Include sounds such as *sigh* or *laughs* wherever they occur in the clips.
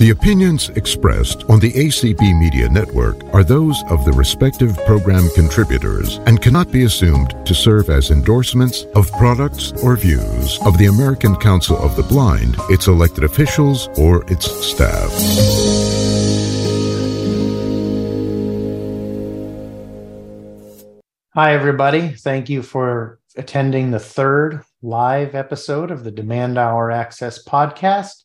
The opinions expressed on the ACB Media Network are those of the respective program contributors and cannot be assumed to serve as endorsements of products or views of the American Council of the Blind, its elected officials, or its staff. Hi, everybody. Thank you for attending the third live episode of the Demand Our Access podcast.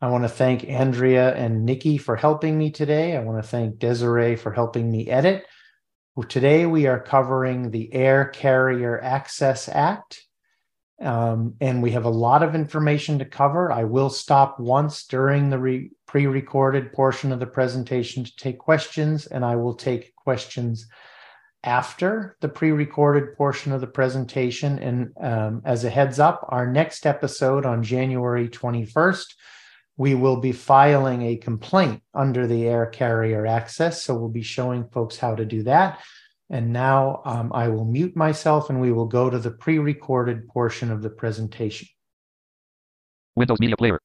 I want to thank Andrea and Nikki for helping me today. I want to thank Desiree for helping me edit. Today, we are covering the Air Carrier Access Act. Um, and we have a lot of information to cover. I will stop once during the re- pre recorded portion of the presentation to take questions, and I will take questions after the pre recorded portion of the presentation. And um, as a heads up, our next episode on January 21st we will be filing a complaint under the air carrier access. So we'll be showing folks how to do that. And now um, I will mute myself and we will go to the pre recorded portion of the presentation. Windows Media Player.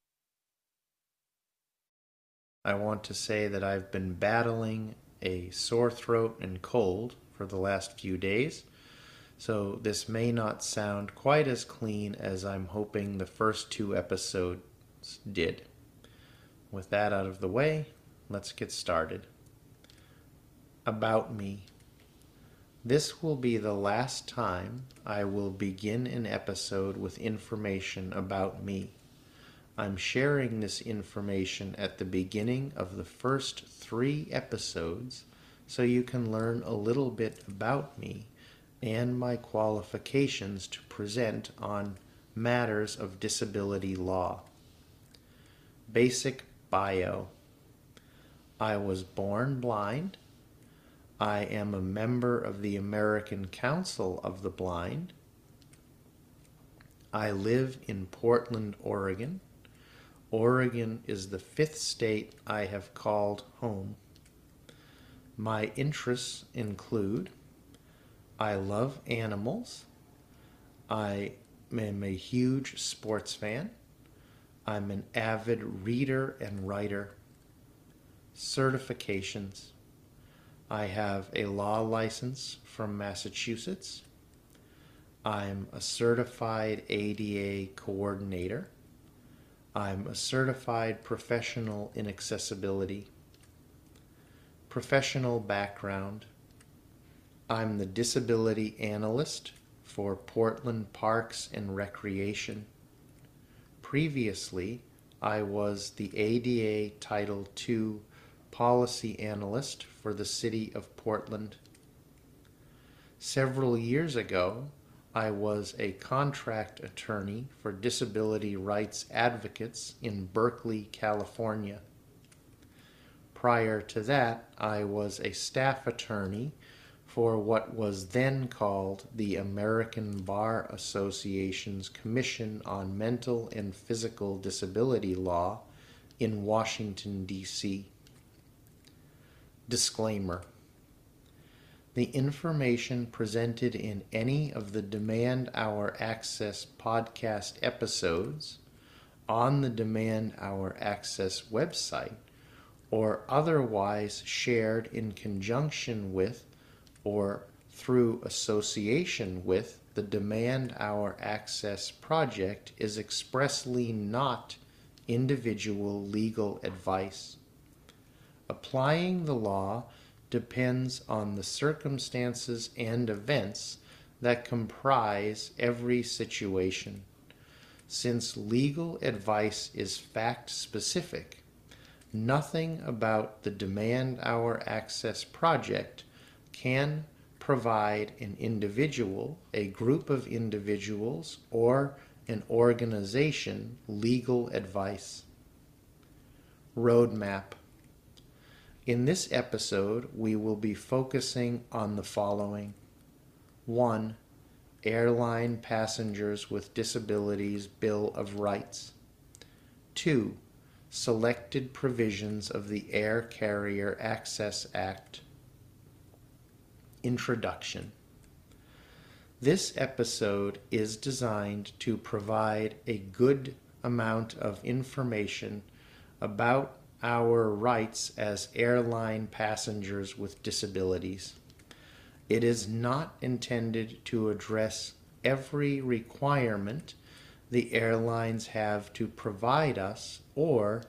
I want to say that I've been battling a sore throat and cold for the last few days. So this may not sound quite as clean as I'm hoping the first two episodes did. With that out of the way, let's get started. About me. This will be the last time I will begin an episode with information about me. I'm sharing this information at the beginning of the first three episodes so you can learn a little bit about me and my qualifications to present on matters of disability law. Basic bio. I was born blind. I am a member of the American Council of the Blind. I live in Portland, Oregon. Oregon is the fifth state I have called home. My interests include I love animals. I am a huge sports fan. I'm an avid reader and writer. Certifications. I have a law license from Massachusetts. I'm a certified ADA coordinator. I'm a certified professional in accessibility. Professional background. I'm the disability analyst for Portland Parks and Recreation. Previously, I was the ADA Title II Policy Analyst for the City of Portland. Several years ago, I was a contract attorney for disability rights advocates in Berkeley, California. Prior to that, I was a staff attorney for what was then called the American Bar Association's Commission on Mental and Physical Disability Law in Washington, D.C. Disclaimer The information presented in any of the Demand Our Access podcast episodes on the Demand Our Access website or otherwise shared in conjunction with or through association with the Demand Our Access project is expressly not individual legal advice. Applying the law depends on the circumstances and events that comprise every situation. Since legal advice is fact specific, nothing about the Demand Our Access project can provide an individual, a group of individuals, or an organization legal advice. Roadmap. In this episode, we will be focusing on the following 1. Airline Passengers with Disabilities Bill of Rights. 2. Selected provisions of the Air Carrier Access Act. Introduction This episode is designed to provide a good amount of information about our rights as airline passengers with disabilities. It is not intended to address every requirement the airlines have to provide us, or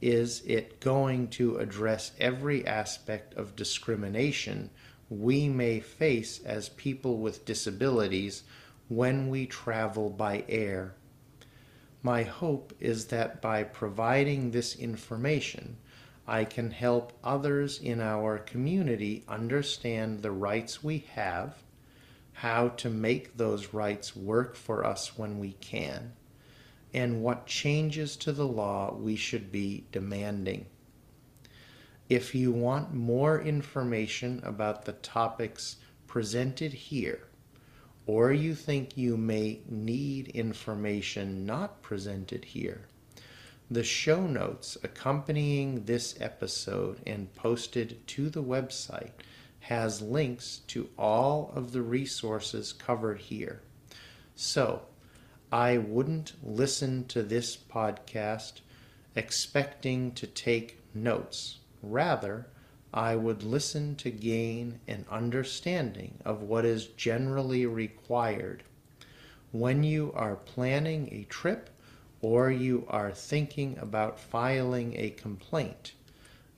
is it going to address every aspect of discrimination we may face as people with disabilities when we travel by air? My hope is that by providing this information, I can help others in our community understand the rights we have how to make those rights work for us when we can, and what changes to the law we should be demanding. If you want more information about the topics presented here, or you think you may need information not presented here, the show notes accompanying this episode and posted to the website has links to all of the resources covered here. So, I wouldn't listen to this podcast expecting to take notes. Rather, I would listen to gain an understanding of what is generally required. When you are planning a trip or you are thinking about filing a complaint,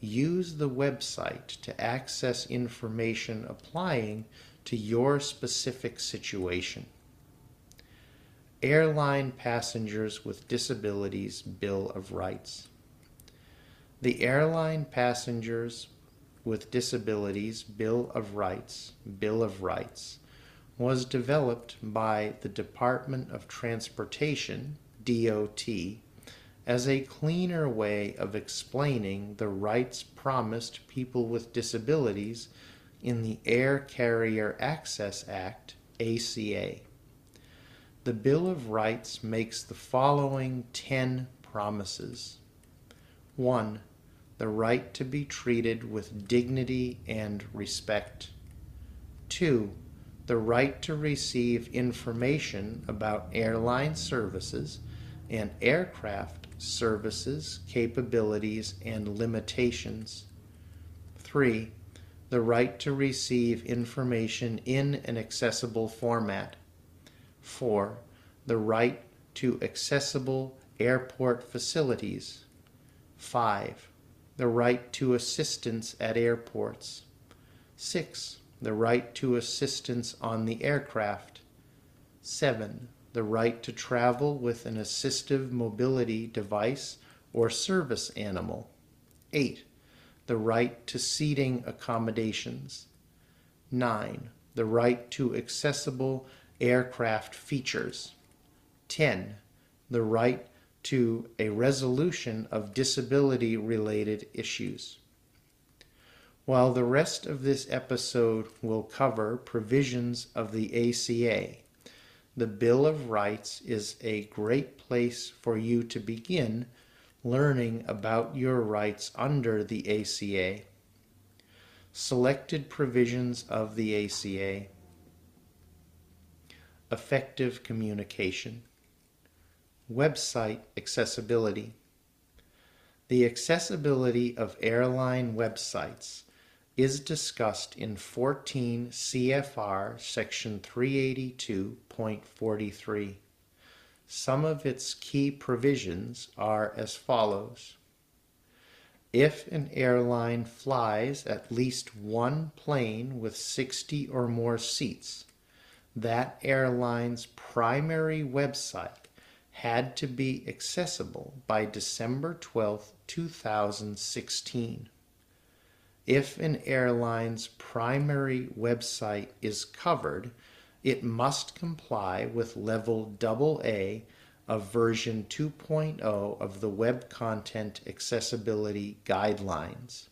use the website to access information applying to your specific situation. Airline Passengers with Disabilities Bill of Rights. The Airline Passengers with Disabilities Bill of Rights, Bill of Rights, was developed by the Department of Transportation, DOT, as a cleaner way of explaining the rights promised people with disabilities in the Air Carrier Access Act, ACA. The Bill of Rights makes the following 10 promises 1. The right to be treated with dignity and respect. 2. The right to receive information about airline services and aircraft services, capabilities, and limitations. 3. The right to receive information in an accessible format. 4. The right to accessible airport facilities. 5. The right to assistance at airports. 6. The right to assistance on the aircraft. 7 the right to travel with an assistive mobility device or service animal. 8. The right to seating accommodations. 9. The right to accessible aircraft features. 10. The right to a resolution of disability related issues. While the rest of this episode will cover provisions of the ACA, the Bill of Rights is a great place for you to begin learning about your rights under the ACA. Selected provisions of the ACA. Effective communication. Website accessibility. The accessibility of airline websites is discussed in 14 CFR section 382.43. Some of its key provisions are as follows. If an airline flies at least one plane with 60 or more seats, that airline's primary website had to be accessible by December 12, 2016 if an airline's primary website is covered, it must comply with level AA of version 2.0 of the Web Content Accessibility Guidelines.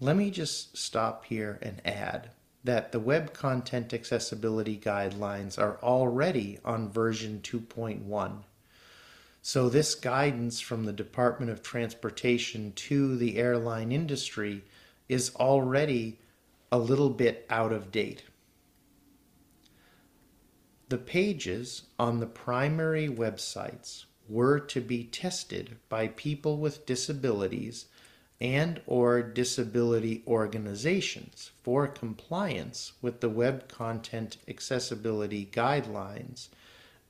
Let me just stop here and add that the Web Content Accessibility Guidelines are already on version 2.1. So, this guidance from the Department of Transportation to the airline industry is already a little bit out of date. The pages on the primary websites were to be tested by people with disabilities and or disability organizations for compliance with the Web Content Accessibility Guidelines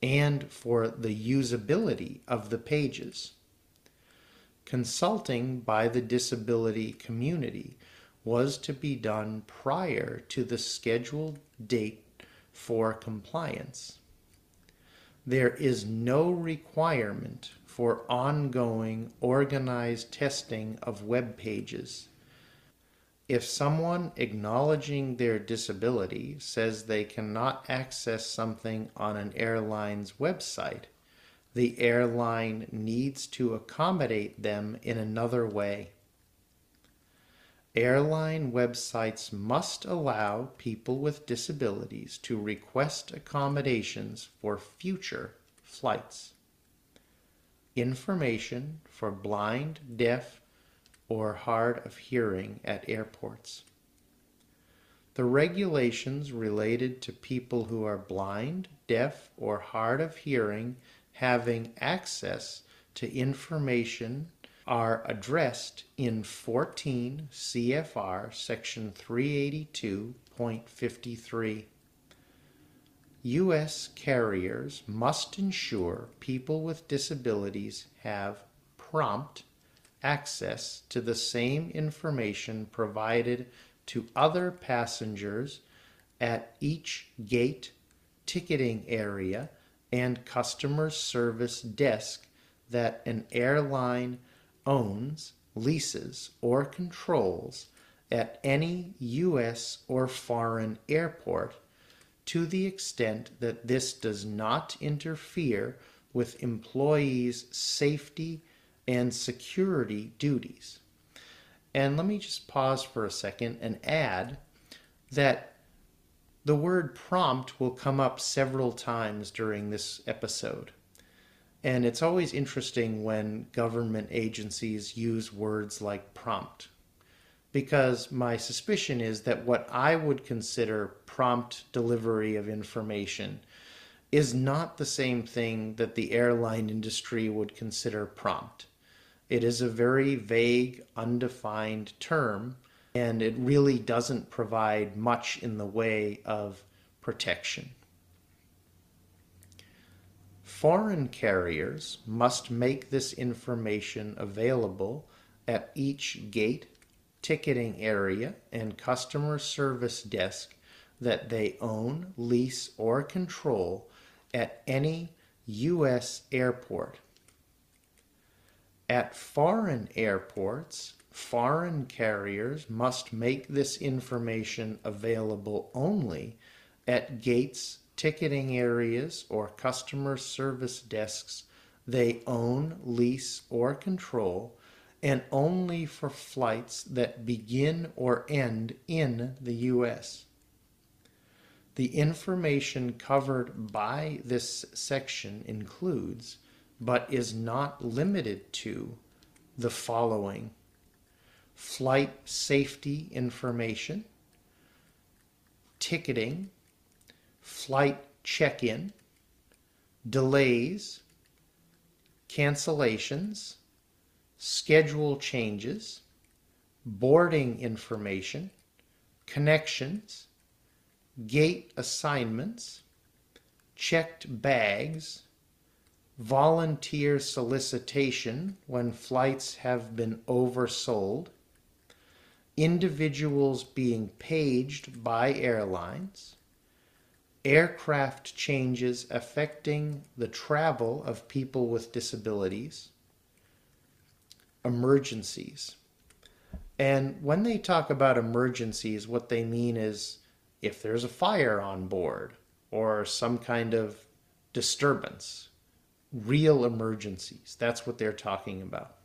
and for the usability of the pages. Consulting by the disability community was to be done prior to the scheduled date for compliance. There is no requirement for ongoing organized testing of web pages. If someone acknowledging their disability says they cannot access something on an airline's website, the airline needs to accommodate them in another way. Airline websites must allow people with disabilities to request accommodations for future flights. Information for blind, deaf, or hard of hearing at airports. The regulations related to people who are blind, deaf, or hard of hearing having access to information are addressed in 14 CFR section 382.53. U.S. carriers must ensure people with disabilities have prompt access to the same information provided to other passengers at each gate, ticketing area, and customer service desk that an airline owns, leases, or controls at any U.S. or foreign airport to the extent that this does not interfere with employees' safety and security duties. And let me just pause for a second and add that the word prompt will come up several times during this episode. And it's always interesting when government agencies use words like prompt, because my suspicion is that what I would consider prompt delivery of information is not the same thing that the airline industry would consider prompt. It is a very vague, undefined term, and it really doesn't provide much in the way of protection. Foreign carriers must make this information available at each gate, ticketing area, and customer service desk that they own, lease, or control at any U.S. airport. At foreign airports, foreign carriers must make this information available only at gates, ticketing areas, or customer service desks they own, lease, or control, and only for flights that begin or end in the U.S. The information covered by this section includes, but is not limited to, the following. Flight safety information, ticketing, flight check in, delays, cancellations, schedule changes, boarding information, connections, gate assignments, checked bags, volunteer solicitation when flights have been oversold, individuals being paged by airlines, aircraft changes affecting the travel of people with disabilities, emergencies. And when they talk about emergencies, what they mean is if there's a fire on board or some kind of disturbance, real emergencies. That's what they're talking about.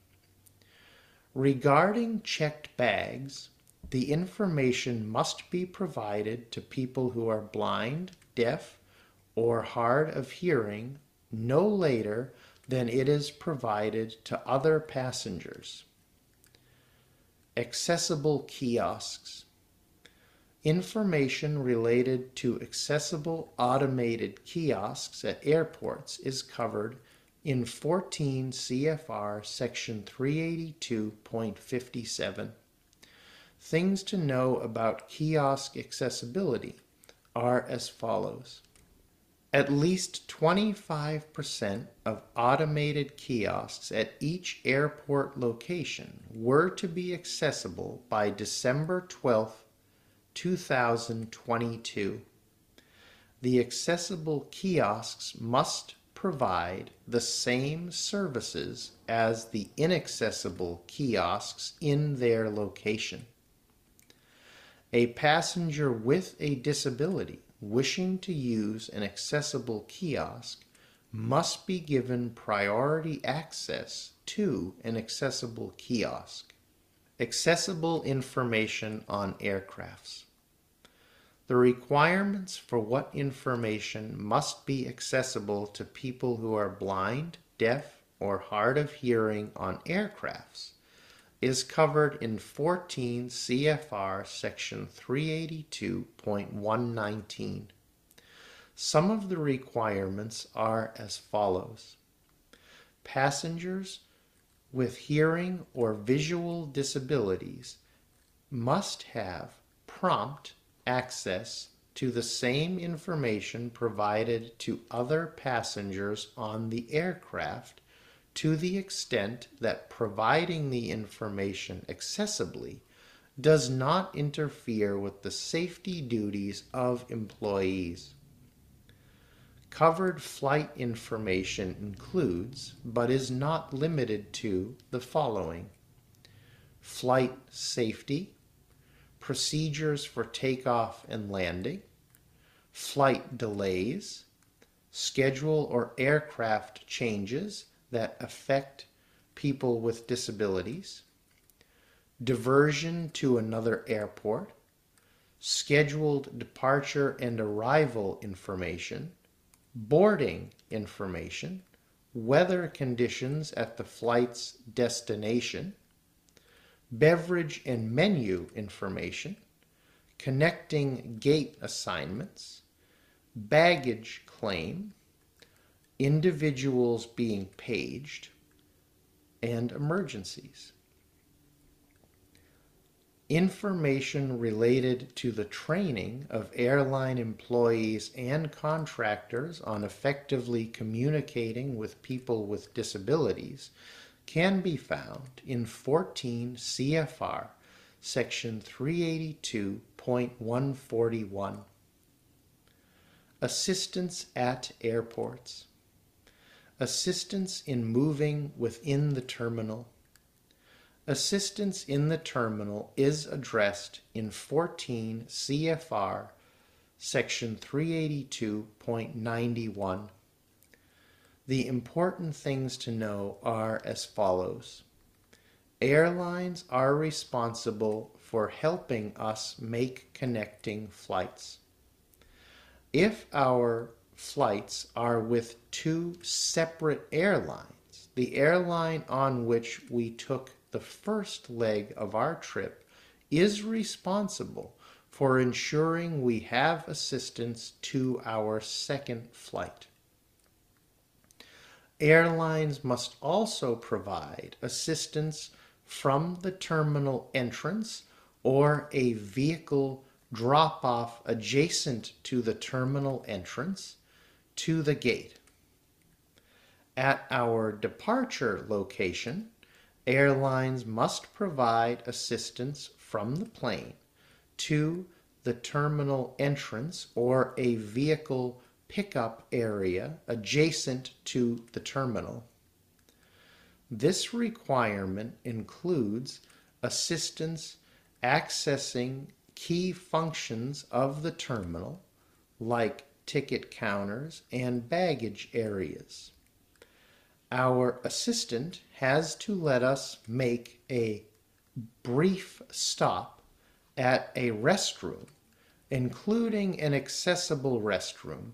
Regarding checked bags, the information must be provided to people who are blind, deaf, or hard of hearing no later than it is provided to other passengers. Accessible kiosks. Information related to accessible automated kiosks at airports is covered in 14 CFR section 382.57. Things to know about kiosk accessibility are as follows. At least 25% of automated kiosks at each airport location were to be accessible by December 12, 2022. The accessible kiosks must provide the same services as the inaccessible kiosks in their location. A passenger with a disability wishing to use an accessible kiosk must be given priority access to an accessible kiosk. Accessible information on aircrafts. The requirements for what information must be accessible to people who are blind, deaf, or hard of hearing on aircrafts is covered in 14 CFR section 382.119. Some of the requirements are as follows. Passengers with hearing or visual disabilities must have prompt access to the same information provided to other passengers on the aircraft to the extent that providing the information accessibly does not interfere with the safety duties of employees. Covered flight information includes, but is not limited to, the following. Flight safety, procedures for takeoff and landing, flight delays, schedule or aircraft changes that affect people with disabilities, diversion to another airport, scheduled departure and arrival information, boarding information, weather conditions at the flight's destination, beverage and menu information, connecting gate assignments, baggage claim, individuals being paged, and emergencies. Information related to the training of airline employees and contractors on effectively communicating with people with disabilities can be found in 14 CFR section 382.141. Assistance at airports assistance in moving within the terminal. Assistance in the terminal is addressed in 14 CFR section 382.91. The important things to know are as follows. Airlines are responsible for helping us make connecting flights. If our flights are with two separate airlines. The airline on which we took the first leg of our trip is responsible for ensuring we have assistance to our second flight. Airlines must also provide assistance from the terminal entrance or a vehicle drop off adjacent to the terminal entrance to the gate. At our departure location, airlines must provide assistance from the plane to the terminal entrance or a vehicle pickup area adjacent to the terminal. This requirement includes assistance accessing key functions of the terminal like ticket counters, and baggage areas. Our assistant has to let us make a brief stop at a restroom, including an accessible restroom,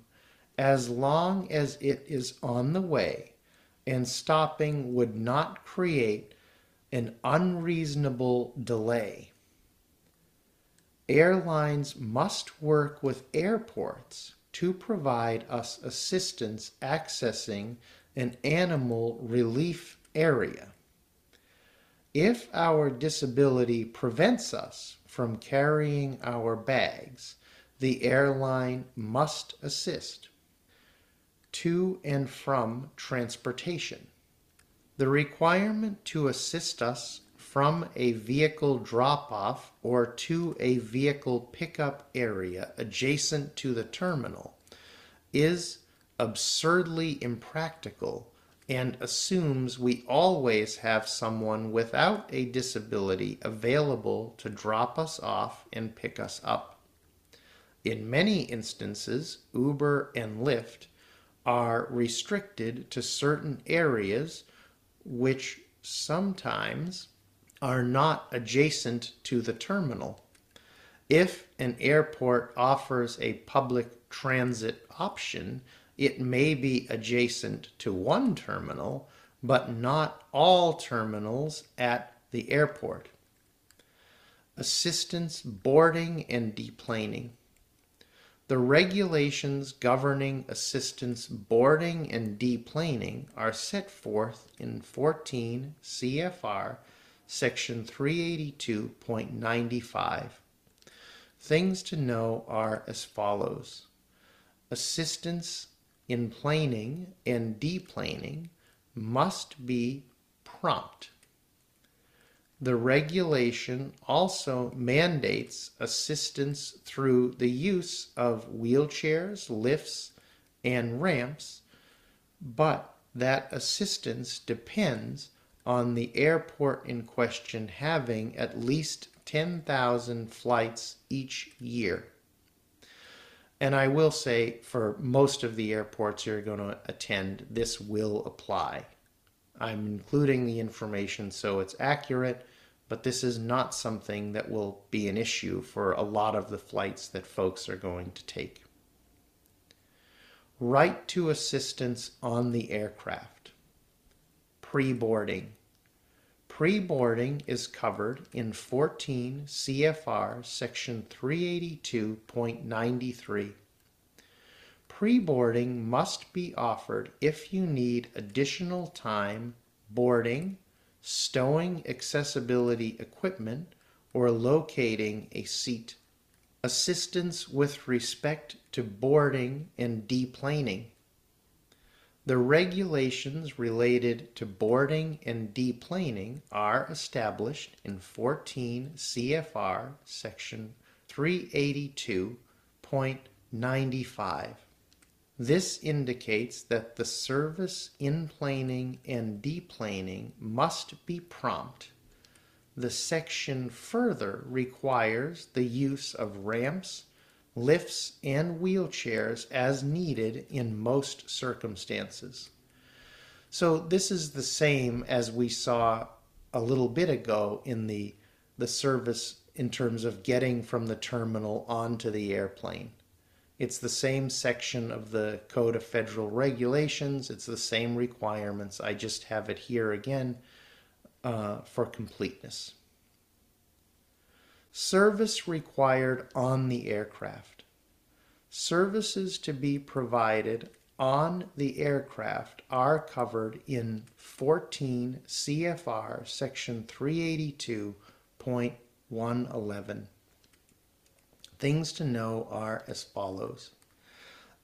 as long as it is on the way and stopping would not create an unreasonable delay. Airlines must work with airports to provide us assistance accessing an animal relief area. If our disability prevents us from carrying our bags, the airline must assist to and from transportation. The requirement to assist us from a vehicle drop off or to a vehicle pickup area adjacent to the terminal is absurdly impractical and assumes we always have someone without a disability available to drop us off and pick us up. In many instances, Uber and Lyft are restricted to certain areas which sometimes are not adjacent to the terminal. If an airport offers a public transit option, it may be adjacent to one terminal, but not all terminals at the airport. Assistance boarding and deplaning. The regulations governing assistance boarding and deplaning are set forth in 14 CFR section 382.95. Things to know are as follows. Assistance in planing and deplaning must be prompt. The regulation also mandates assistance through the use of wheelchairs, lifts, and ramps, but that assistance depends on the airport in question having at least 10,000 flights each year. And I will say for most of the airports you're going to attend, this will apply. I'm including the information so it's accurate, but this is not something that will be an issue for a lot of the flights that folks are going to take. Right to assistance on the aircraft. Pre boarding. Pre boarding is covered in 14 CFR section 382.93. Pre boarding must be offered if you need additional time boarding, stowing accessibility equipment, or locating a seat. Assistance with respect to boarding and deplaning. The regulations related to boarding and deplaning are established in 14 CFR section 382.95. This indicates that the service in planing and deplaning must be prompt. The section further requires the use of ramps, lifts, and wheelchairs as needed in most circumstances. So this is the same as we saw a little bit ago in the the service in terms of getting from the terminal onto the airplane. It's the same section of the Code of Federal Regulations. It's the same requirements. I just have it here again uh, for completeness. Service required on the aircraft. Services to be provided on the aircraft are covered in 14 CFR section 382.111. Things to know are as follows.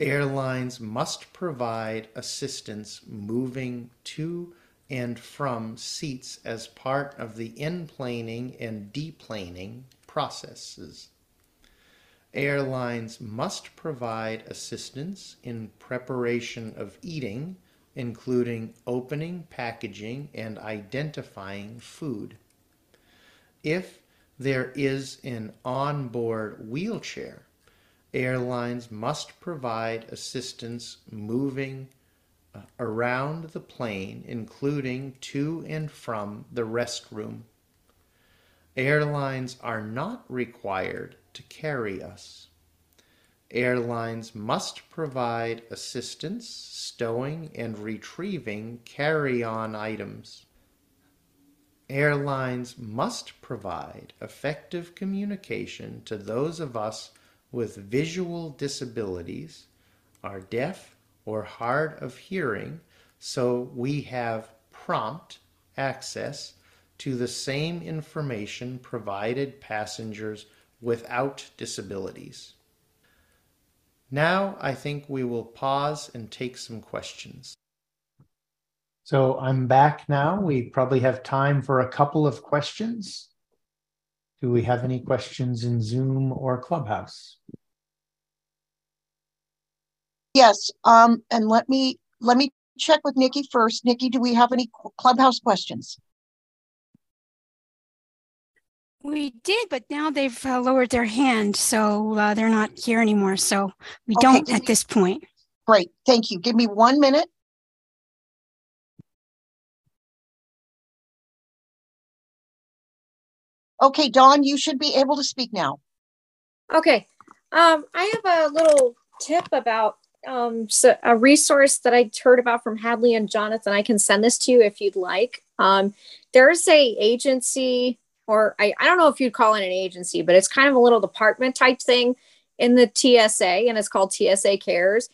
Airlines must provide assistance moving to and from seats as part of the enplaning and deplaning processes. Airlines must provide assistance in preparation of eating, including opening, packaging, and identifying food. If there is an onboard wheelchair, airlines must provide assistance moving around the plane, including to and from the restroom. Airlines are not required to carry us. Airlines must provide assistance stowing and retrieving carry on items. Airlines must provide effective communication to those of us with visual disabilities, are deaf, or hard of hearing so we have prompt access to the same information provided passengers without disabilities. Now I think we will pause and take some questions. So I'm back now. We probably have time for a couple of questions. Do we have any questions in Zoom or Clubhouse? Yes, um, and let me, let me check with Nikki first. Nikki, do we have any clubhouse questions? We did, but now they've uh, lowered their hand, so uh, they're not here anymore. So we Okay, don't at we- this point. Great, thank you. Give me one minute. Okay, Dawn, you should be able to speak now. Okay. Um, I have a little tip about um, so a resource that I heard about from Hadley and Jonathan. I can send this to you if you'd like. Um, there's a agency, or I, I don't know if you'd call it an agency, but it's kind of a little department type thing in the TSA, and it's called TSA Cares,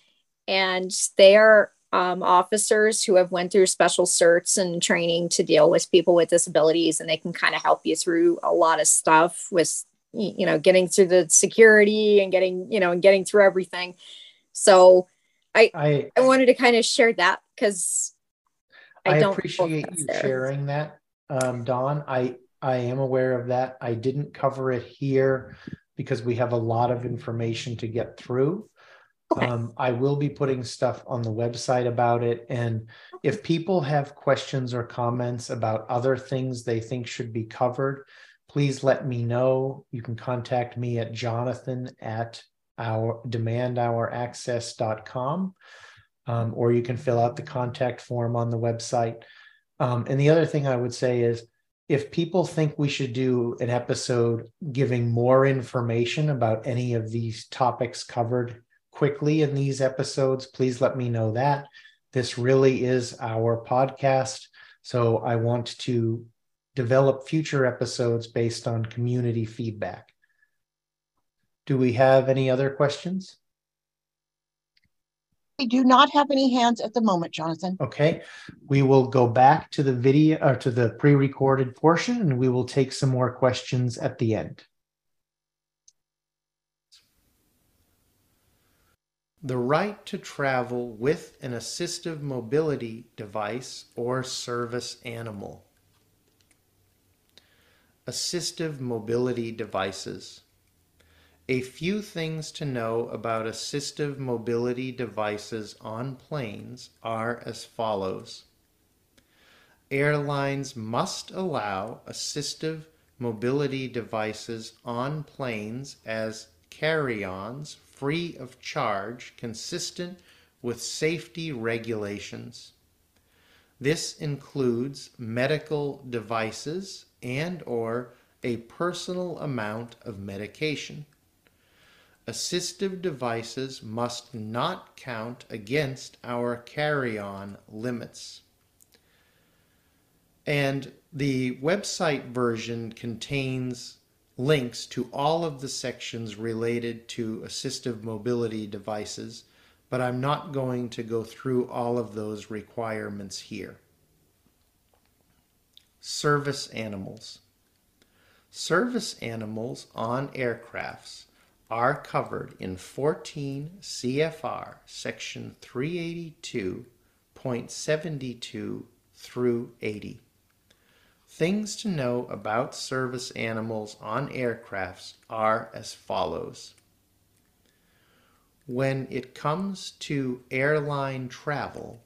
and they are um, officers who have went through special certs and training to deal with people with disabilities, and they can kind of help you through a lot of stuff with you know getting through the security and getting you know and getting through everything so I, i wanted to kind of share that because I, i, don't appreciate you there. sharing that, um, Dawn. I, I am aware of that. I didn't cover it here because we have a lot of information to get through. Okay. Um, I will be putting stuff on the website about it. And if people have questions or comments about other things they think should be covered, please let me know. You can contact me at jonathan at our demandouraccess.com. Um, or you can fill out the contact form on the website. Um, and the other thing I would say is if people think we should do an episode giving more information about any of these topics covered quickly in these episodes, please let me know that. This really is our podcast. So I want to develop future episodes based on community feedback. Do we have any other questions? We do not have any hands at the moment, Jonathan. Okay, we will go back to the video or to the pre-recorded portion and we will take some more questions at the end. The right to travel with an assistive mobility device or service animal. Assistive mobility devices. A few things to know about assistive mobility devices on planes are as follows. Airlines must allow assistive mobility devices on planes as carry ons free of charge, consistent with safety regulations. This includes medical devices and or a personal amount of medication. Assistive devices must not count against our carry-on limits. And the website version contains links to all of the sections related to assistive mobility devices, but I'm not going to go through all of those requirements here. Service animals. Service animals on aircrafts are covered in 14 CFR section 382.72 through 80. Things to know about service animals on aircrafts are as follows. When it comes to airline travel,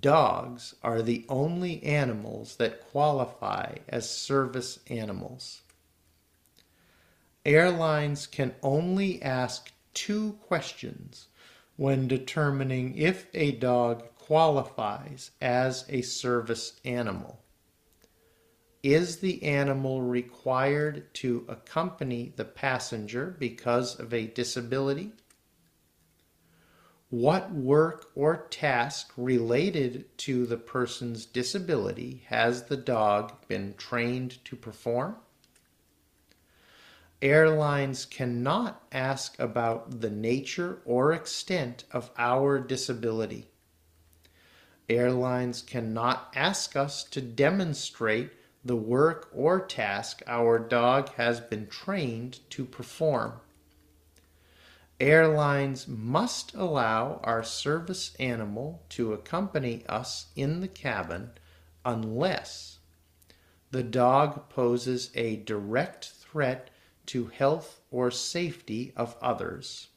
dogs are the only animals that qualify as service animals. Airlines can only ask two questions when determining if a dog qualifies as a service animal. Is the animal required to accompany the passenger because of a disability? What work or task related to the person's disability has the dog been trained to perform? Airlines cannot ask about the nature or extent of our disability. Airlines cannot ask us to demonstrate the work or task our dog has been trained to perform. Airlines must allow our service animal to accompany us in the cabin unless the dog poses a direct threat to health or safety of others.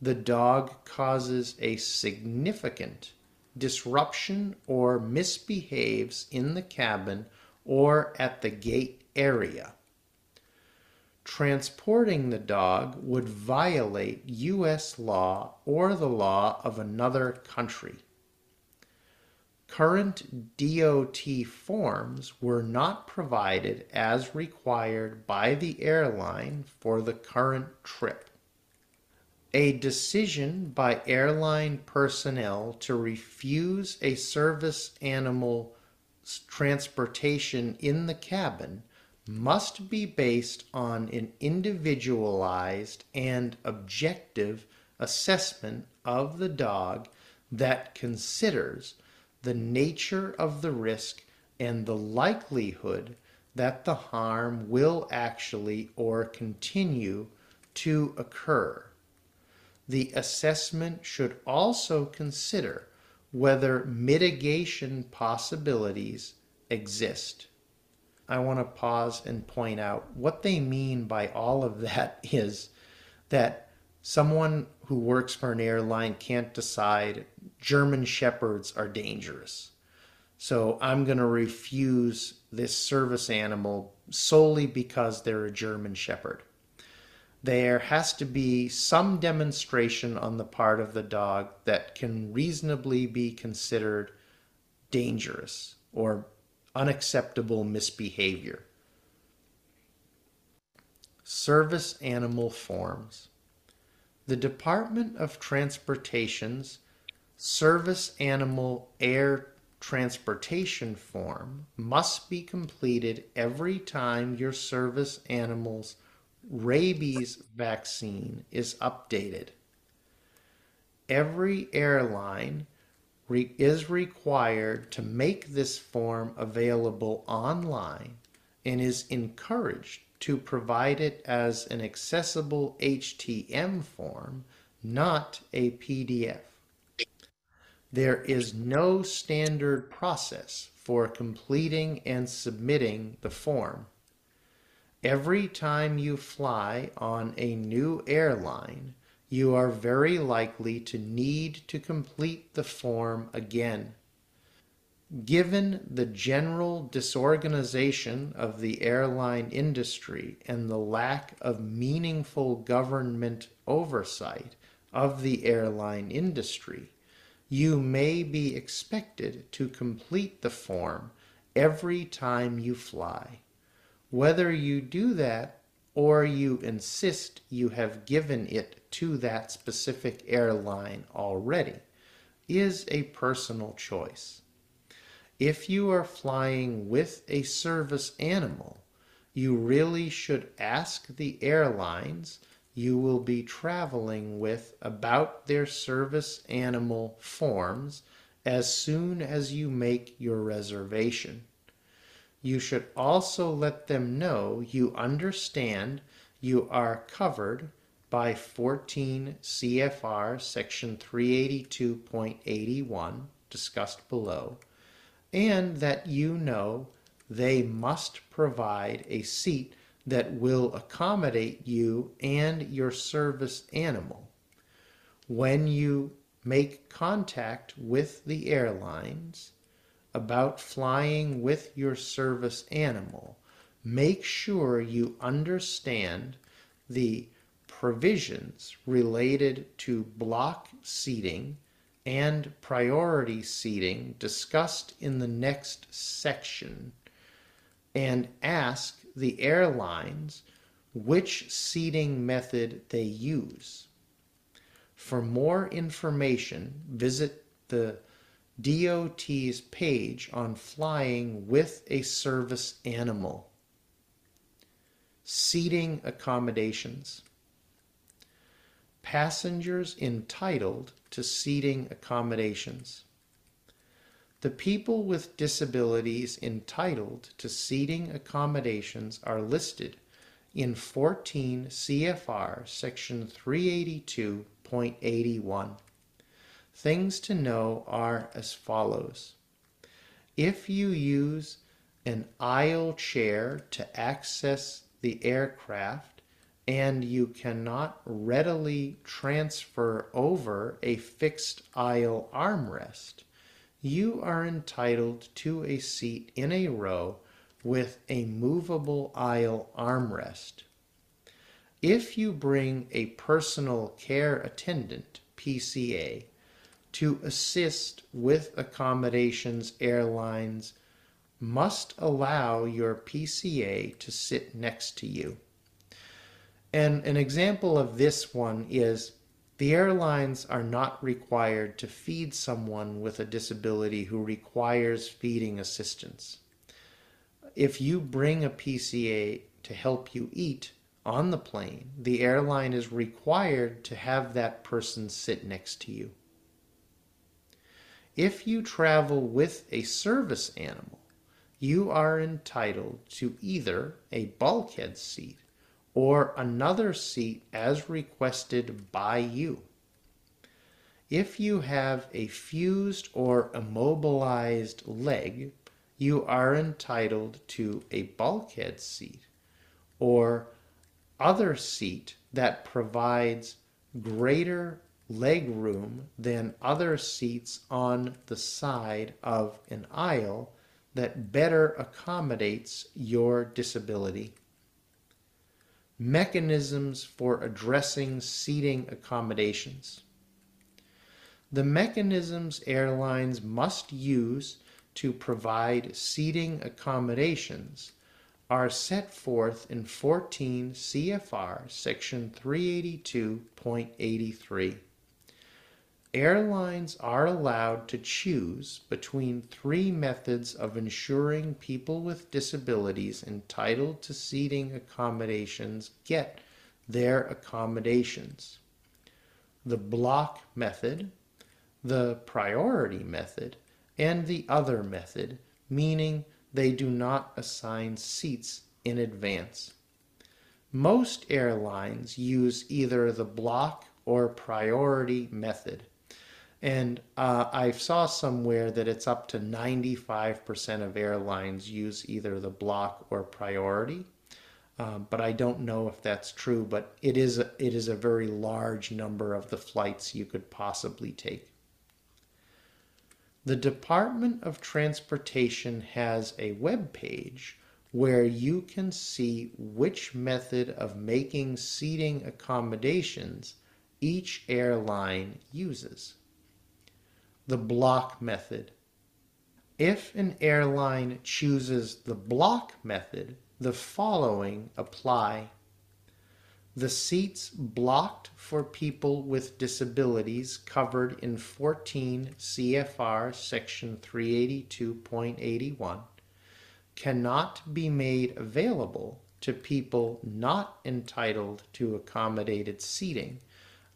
The dog causes a significant disruption or misbehaves in the cabin or at the gate area. Transporting the dog would violate U.S. law or the law of another country. Current DOT forms were not provided as required by the airline for the current trip. A decision by airline personnel to refuse a service animal transportation in the cabin must be based on an individualized and objective assessment of the dog that considers the nature of the risk and the likelihood that the harm will actually or continue to occur. The assessment should also consider whether mitigation possibilities exist. I want to pause and point out what they mean by all of that *laughs* is that someone who works for an airline can't decide German shepherds are dangerous. So I'm going to refuse this service animal solely because they're a German shepherd. There has to be some demonstration on the part of the dog that can reasonably be considered dangerous or unacceptable misbehavior. Service animal forms. The Department of Transportation's Service Animal Air Transportation form must be completed every time your service animal's rabies vaccine is updated. Every airline re- is required to make this form available online and is encouraged to provide it as an accessible HTML form, not a PDF. There is no standard process for completing and submitting the form. Every time you fly on a new airline, you are very likely to need to complete the form again. Given the general disorganization of the airline industry and the lack of meaningful government oversight of the airline industry, you may be expected to complete the form every time you fly. Whether you do that or you insist you have given it to that specific airline already is a personal choice. If you are flying with a service animal, you really should ask the airlines you will be traveling with about their service animal forms as soon as you make your reservation. You should also let them know you understand you are covered by 14 CFR section 382.81 discussed below and that you know they must provide a seat that will accommodate you and your service animal. When you make contact with the airlines about flying with your service animal, make sure you understand the provisions related to block seating and priority seating discussed in the next section and ask the airlines which seating method they use. For more information, visit the DOT's page on flying with a service animal. Seating accommodations. Passengers entitled to seating accommodations. The people with disabilities entitled to seating accommodations are listed in 14 CFR section 382.81. Things to know are as follows. If you use an aisle chair to access the aircraft and you cannot readily transfer over a fixed aisle armrest, you are entitled to a seat in a row with a movable aisle armrest. If you bring a personal care attendant, PCA, to assist with accommodations airlines must allow your PCA to sit next to you. And an example of this one is the airlines are not required to feed someone with a disability who requires feeding assistance. If you bring a PCA to help you eat on the plane, the airline is required to have that person sit next to you. If you travel with a service animal, you are entitled to either a bulkhead seat or another seat as requested by you. If you have a fused or immobilized leg, you are entitled to a bulkhead seat or other seat that provides greater leg room than other seats on the side of an aisle that better accommodates your disability mechanisms for addressing seating accommodations. The mechanisms airlines must use to provide seating accommodations are set forth in 14 CFR section 382.83 airlines are allowed to choose between three methods of ensuring people with disabilities entitled to seating accommodations get their accommodations the block method, the priority method, and the other method, meaning they do not assign seats in advance. Most airlines use either the block or priority method. And uh, I saw somewhere that it's up to 95% of airlines use either the block or priority. Um, but I don't know if that's true. But it is a, it is a very large number of the flights you could possibly take. The Department of Transportation has a web page where you can see which method of making seating accommodations each airline uses the block method. If an airline chooses the block method, the following apply. The seats blocked for people with disabilities covered in 14 CFR section 382.81 cannot be made available to people not entitled to accommodated seating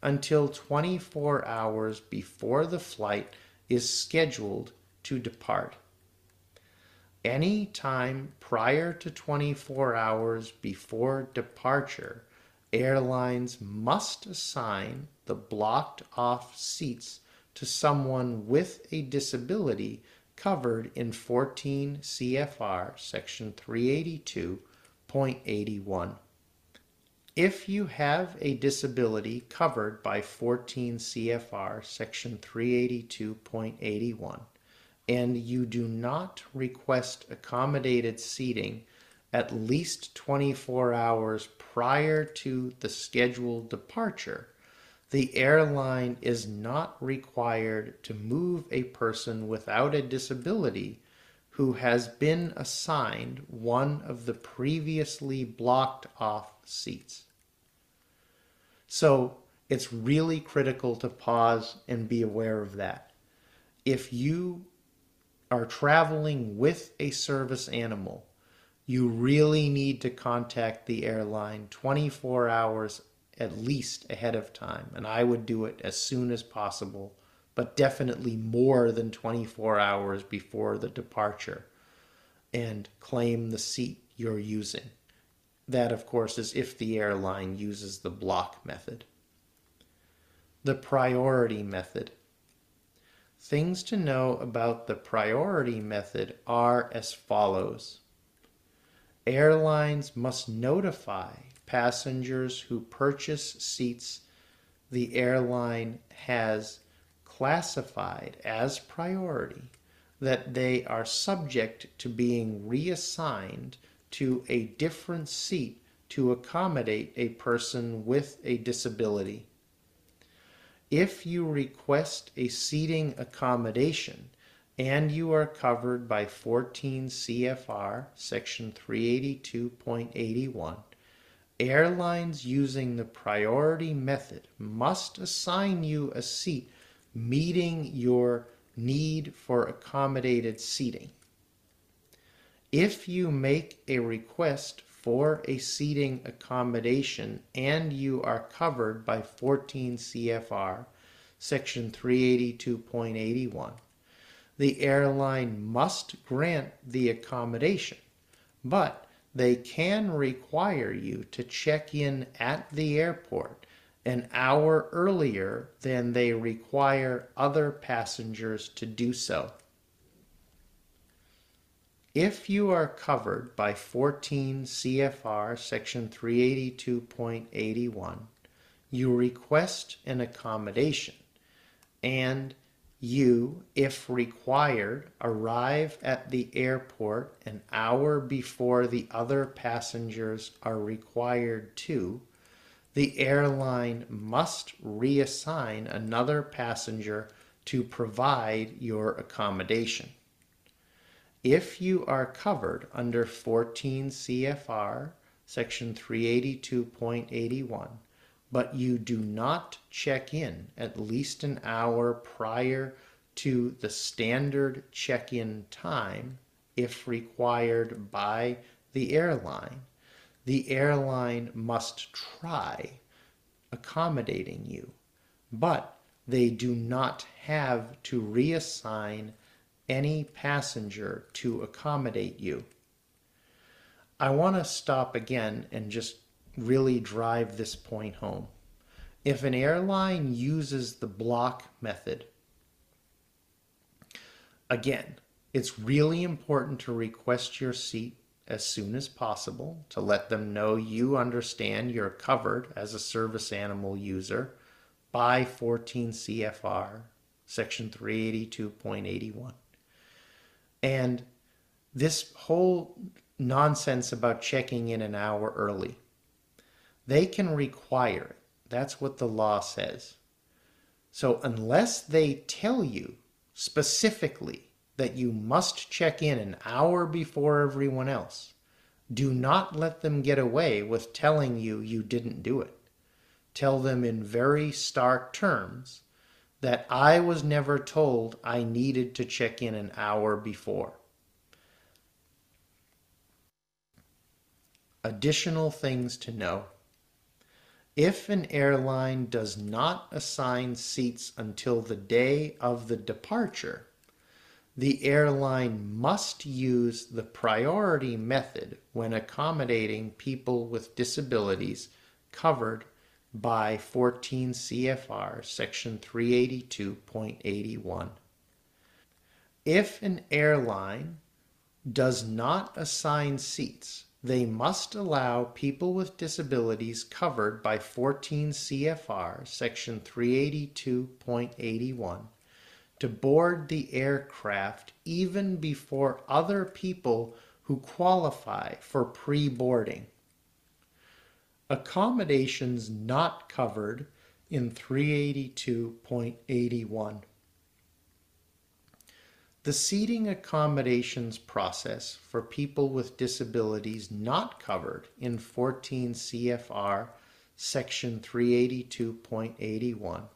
until 24 hours before the flight is scheduled to depart. Any time prior to 24 hours before departure, airlines must assign the blocked off seats to someone with a disability covered in 14 CFR section 382.81. If you have a disability covered by 14 CFR section 382.81 and you do not request accommodated seating at least 24 hours prior to the scheduled departure, the airline is not required to move a person without a disability who has been assigned one of the previously blocked off seats. So it's really critical to pause and be aware of that. If you are traveling with a service animal, you really need to contact the airline 24 hours at least ahead of time. And I would do it as soon as possible but definitely more than 24 hours before the departure and claim the seat you're using. That, of course, is if the airline uses the block method. The priority method. Things to know about the priority method are as follows. Airlines must notify passengers who purchase seats the airline has classified as priority that they are subject to being reassigned to a different seat to accommodate a person with a disability. If you request a seating accommodation and you are covered by 14 CFR section 382.81, airlines using the priority method must assign you a seat meeting your need for accommodated seating. If you make a request for a seating accommodation and you are covered by 14 CFR section 382.81, the airline must grant the accommodation, but they can require you to check in at the airport an hour earlier than they require other passengers to do so. If you are covered by 14 CFR section 382.81, you request an accommodation and you, if required, arrive at the airport an hour before the other passengers are required to, the airline must reassign another passenger to provide your accommodation. If you are covered under 14 CFR section 382.81, but you do not check in at least an hour prior to the standard check in time, if required by the airline, the airline must try accommodating you, but they do not have to reassign any passenger to accommodate you. I want to stop again and just really drive this point home. If an airline uses the block method, again, it's really important to request your seat as soon as possible to let them know you understand you're covered as a service animal user by 14 CFR section 382.81. And this whole nonsense about checking in an hour early, they can require it. That's what the law says. So unless they tell you specifically that you must check in an hour before everyone else, do not let them get away with telling you you didn't do it. Tell them in very stark terms that I was never told I needed to check in an hour before. Additional things to know. If an airline does not assign seats until the day of the departure, the airline must use the priority method when accommodating people with disabilities covered by 14 CFR section 382.81. If an airline does not assign seats, they must allow people with disabilities covered by 14 CFR section 382.81 to board the aircraft even before other people who qualify for pre-boarding accommodations not covered in 382.81. The seating accommodations process for people with disabilities not covered in 14 CFR section 382.81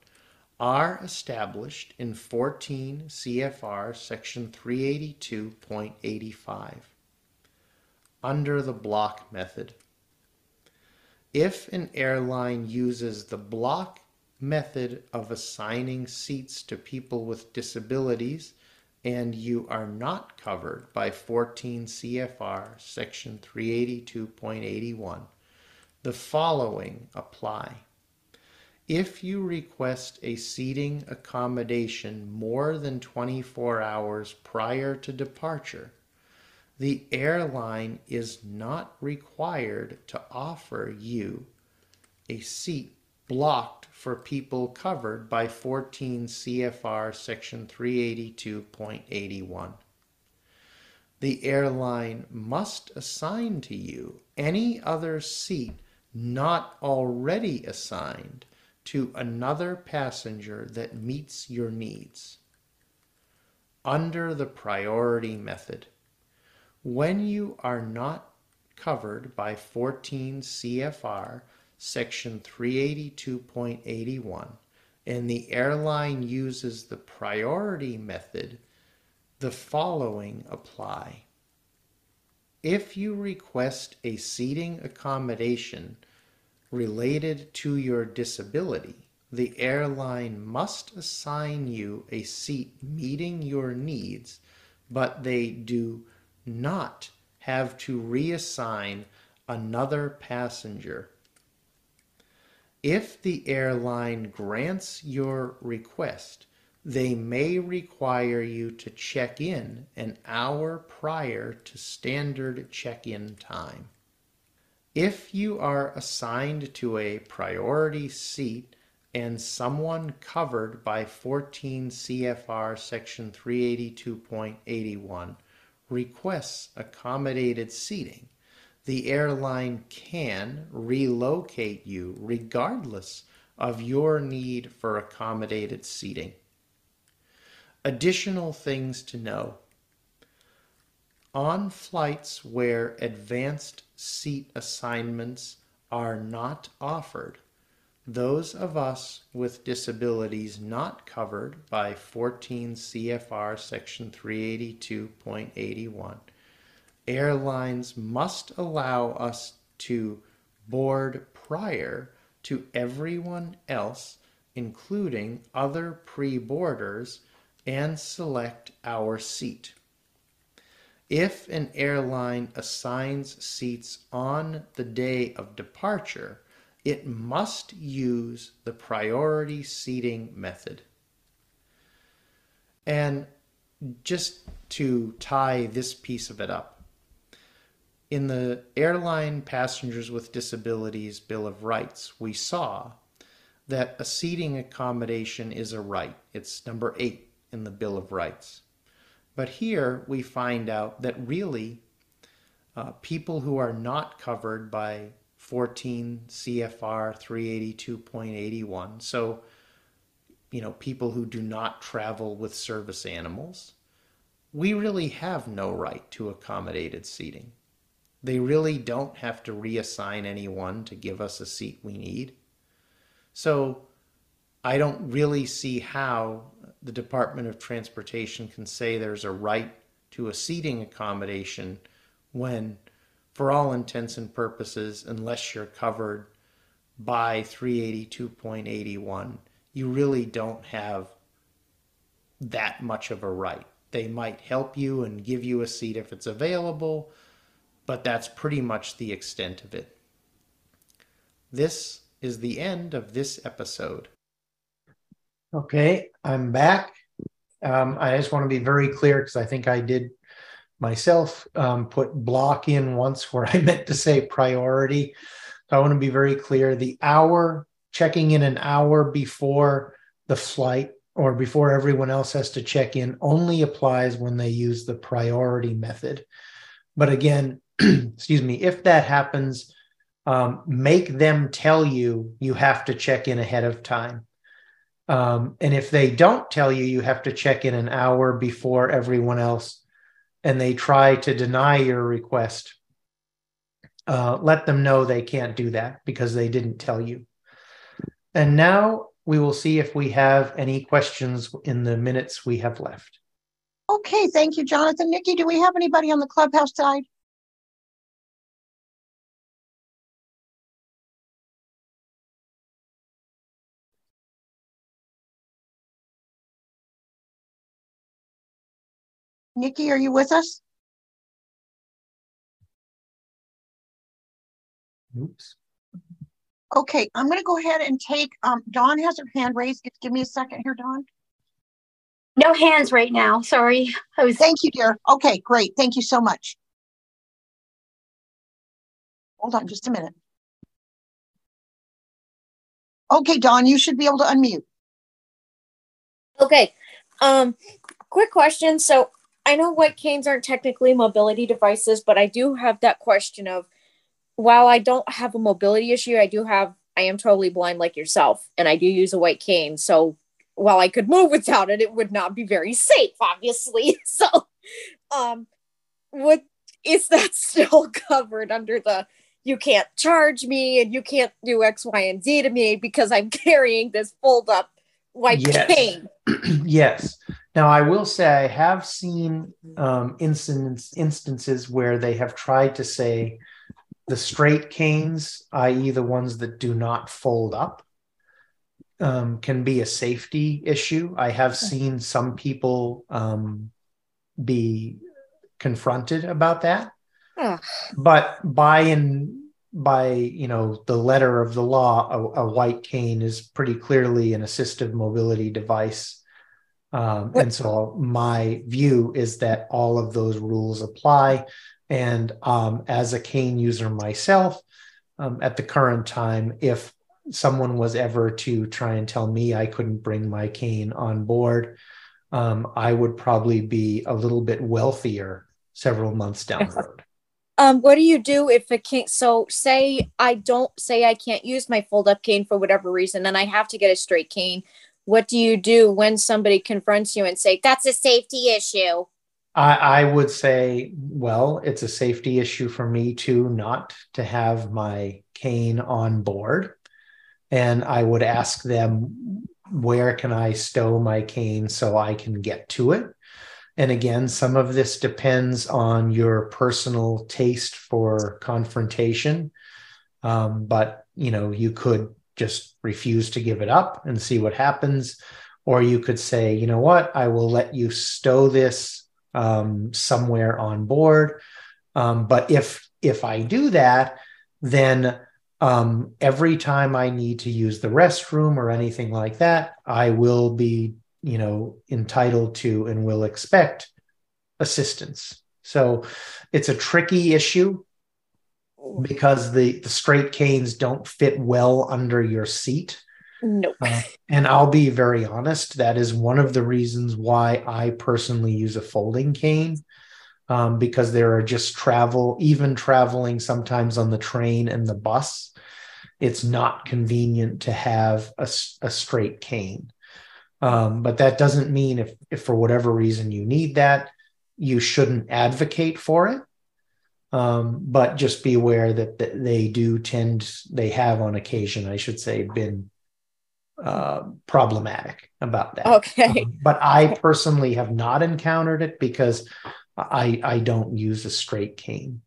are established in 14 CFR section 382.85 under the block method if an airline uses the block method of assigning seats to people with disabilities and you are not covered by 14 CFR section 382.81, the following apply. If you request a seating accommodation more than 24 hours prior to departure, the airline is not required to offer you a seat blocked for people covered by 14 CFR section 382.81. The airline must assign to you any other seat not already assigned to another passenger that meets your needs. Under the priority method, when you are not covered by 14 CFR section 382.81 and the airline uses the priority method, the following apply. If you request a seating accommodation related to your disability, the airline must assign you a seat meeting your needs, but they do not have to reassign another passenger. If the airline grants your request, they may require you to check in an hour prior to standard check in time. If you are assigned to a priority seat and someone covered by 14 CFR section 382.81 requests accommodated seating, the airline can relocate you regardless of your need for accommodated seating. Additional things to know. On flights where advanced seat assignments are not offered, those of us with disabilities not covered by 14 CFR section 382.81, airlines must allow us to board prior to everyone else, including other pre-boarders, and select our seat. If an airline assigns seats on the day of departure, it must use the priority seating method. And just to tie this piece of it up, in the Airline Passengers with Disabilities Bill of Rights, we saw that a seating accommodation is a right. It's number eight in the Bill of Rights. But here we find out that really uh, people who are not covered by 14 CFR 382.81. So, you know, people who do not travel with service animals, we really have no right to accommodated seating. They really don't have to reassign anyone to give us a seat we need. So, I don't really see how the Department of Transportation can say there's a right to a seating accommodation when for all intents and purposes, unless you're covered by 382.81, you really don't have that much of a right. They might help you and give you a seat if it's available, but that's pretty much the extent of it. This is the end of this episode. Okay, I'm back. Um, I just want to be very clear because I think I did myself um, put block in once where I *laughs* meant to say priority. So I want to be very clear. The hour, checking in an hour before the flight or before everyone else has to check in only applies when they use the priority method. But again, *clears throat* excuse me, if that happens, um, make them tell you you have to check in ahead of time. Um, and if they don't tell you you have to check in an hour before everyone else, and they try to deny your request, uh, let them know they can't do that because they didn't tell you. And now we will see if we have any questions in the minutes we have left. Okay, thank you, Jonathan. Nikki, do we have anybody on the clubhouse side? Nikki, are you with us? Oops. Okay, I'm gonna go ahead and take, um, Dawn has her hand raised. Give- Give me a second here, Dawn. No hands right now. Sorry. I was Thank you, dear. Okay, great. Thank you so much. Hold on just a minute. Okay, Dawn, you should be able to unmute. Okay. Um, quick question. So I know white canes aren't technically mobility devices, but I do have that question of while I don't have a mobility issue, I do have I am totally blind like yourself, and I do use a white cane. So while I could move without it, it would not be very safe, obviously. *laughs* So um would is that *laughs* still covered under the you can't charge me and you can't do X, Y, and Z to me because I'm *laughs* carrying this fold up white Yes. cane. *clears throat* yes. Now, I will say I have seen um, instance, instances where they have tried to say the straight canes, i.e., the ones that do not fold up, um, can be a safety issue. I have seen some people um, be confronted about that Ugh. but by and by you know the letter of the law a, a white cane is pretty clearly an assistive mobility device um, and so my view is that all of those rules apply and um, as a cane user myself um, at the current time if someone was ever to try and tell me i couldn't bring my cane on board um, i would probably be a little bit wealthier several months down the road *laughs* Um, what do you do if a can't? So, say I don't say I can't use my fold up cane for whatever reason, and I have to get a straight cane. What do you do when somebody confronts you and say that's a safety issue? I, I would say, well, it's a safety issue for me too, not to have my cane on board. And I would ask them, where can I stow my cane so I can get to it? And again, some of this depends on your personal taste for confrontation. Um, but, you know, you could just refuse to give it up and see what happens. Or you could say, you know what, I will let you stow this um, somewhere on board. Um, but if if I do that, then um, every time I need to use the restroom or anything like that, I will be, you know, entitled to and will expect assistance. So it's a tricky issue because the the straight canes don't fit well under your seat. Nope. Uh, and I'll be very honest, that is one of the reasons why I personally use a folding cane. Um, because there are just travel, even traveling sometimes on the train and the bus, it's not convenient to have a, a straight cane. Um, but that doesn't mean if, if for whatever reason you need that, you shouldn't advocate for it. Um, but just be aware that, that they do tend, they have on occasion, I should say, been uh, problematic about that. Okay. Um, but I personally have not encountered it because I I don't use a straight cane.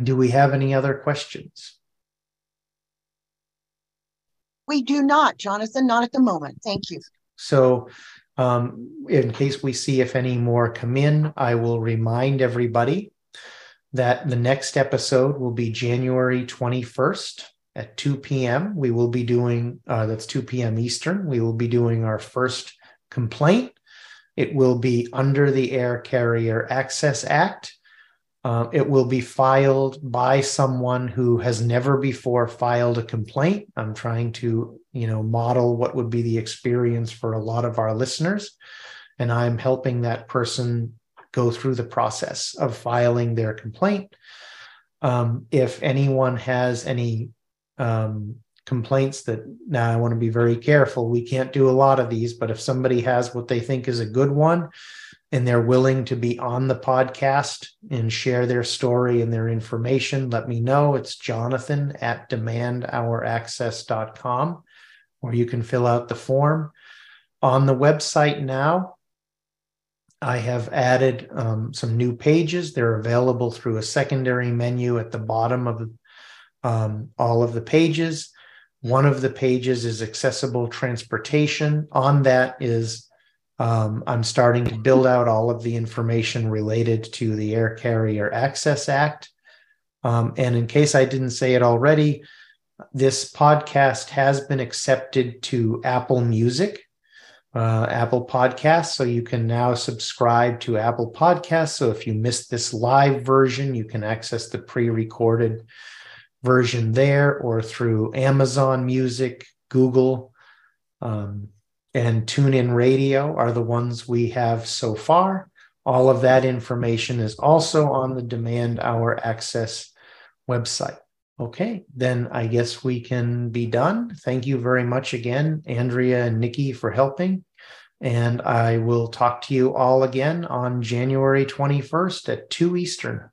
Do we have any other questions? We do not, Jonathan, not at the moment. Thank you. So, um, in case we see if any more come in, I will remind everybody that the next episode will be January 21st at 2 p.m. We will be doing, uh, that's 2 p.m. Eastern, we will be doing our first complaint. It will be under the Air Carrier Access Act. Uh, it will be filed by someone who has never before filed a complaint. I'm trying to, you know, model what would be the experience for a lot of our listeners, and I'm helping that person go through the process of filing their complaint. Um, if anyone has any um, complaints that now I want to be very careful, we can't do a lot of these, but if somebody has what they think is a good one, and they're willing to be on the podcast and share their story and their information, let me know. It's Jonathan at demandouraccess.com, or you can fill out the form. On the website now, I have added um, some new pages. They're available through a secondary menu at the bottom of um, all of the pages. One of the pages is accessible transportation. On that is Um, I'm starting to build out all of the information related to the Air Carrier Access Act. Um, and in case I didn't say it already, this podcast has been accepted to Apple Music, uh, Apple Podcasts. So you can now subscribe to Apple Podcasts. So if you missed this live version, you can access the pre recorded version there or through Amazon Music, Google, um, and TuneIn Radio are the ones we have so far. All of that information is also on the Demand Our Access website. Okay, then I guess we can be done. Thank you very much again, Andrea and Nikki, for helping. And I will talk to you all again on January 21st at 2 Eastern.